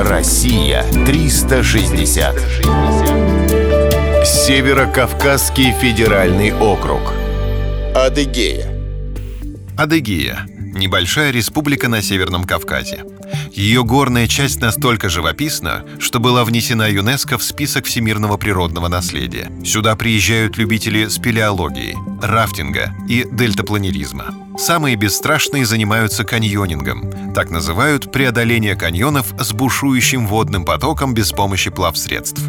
Россия 360. Северо-Кавказский федеральный округ. Адыгея. Адыгея – небольшая республика на Северном Кавказе. Ее горная часть настолько живописна, что была внесена ЮНЕСКО в список всемирного природного наследия. Сюда приезжают любители спелеологии, рафтинга и дельтапланеризма. Самые бесстрашные занимаются каньонингом. Так называют преодоление каньонов с бушующим водным потоком без помощи плавсредств.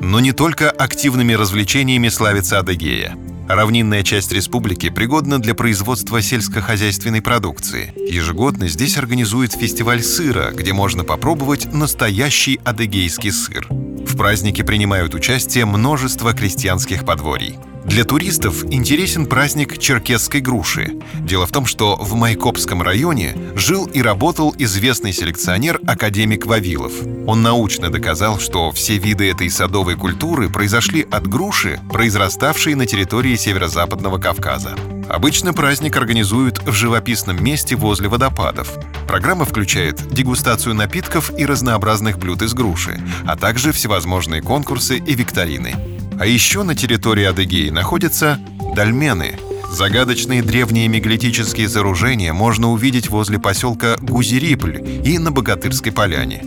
Но не только активными развлечениями славится Адыгея. Равнинная часть республики пригодна для производства сельскохозяйственной продукции. Ежегодно здесь организуют фестиваль сыра, где можно попробовать настоящий адыгейский сыр. В празднике принимают участие множество крестьянских подворий. Для туристов интересен праздник черкесской груши. Дело в том, что в Майкопском районе жил и работал известный селекционер академик Вавилов. Он научно доказал, что все виды этой садовой культуры произошли от груши, произраставшей на территории северо-западного Кавказа. Обычно праздник организуют в живописном месте возле водопадов. Программа включает дегустацию напитков и разнообразных блюд из груши, а также всевозможные конкурсы и викторины. А еще на территории Адыгеи находятся дольмены. Загадочные древние мегалитические сооружения можно увидеть возле поселка Гузерипль и на Богатырской поляне.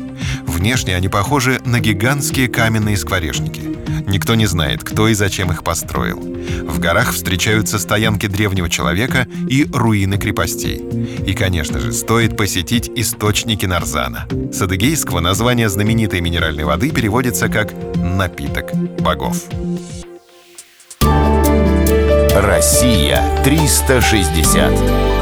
Внешне они похожи на гигантские каменные скворечники. Никто не знает, кто и зачем их построил. В горах встречаются стоянки древнего человека и руины крепостей. И, конечно же, стоит посетить источники Нарзана. С адыгейского название знаменитой минеральной воды переводится как «напиток богов». Россия 360.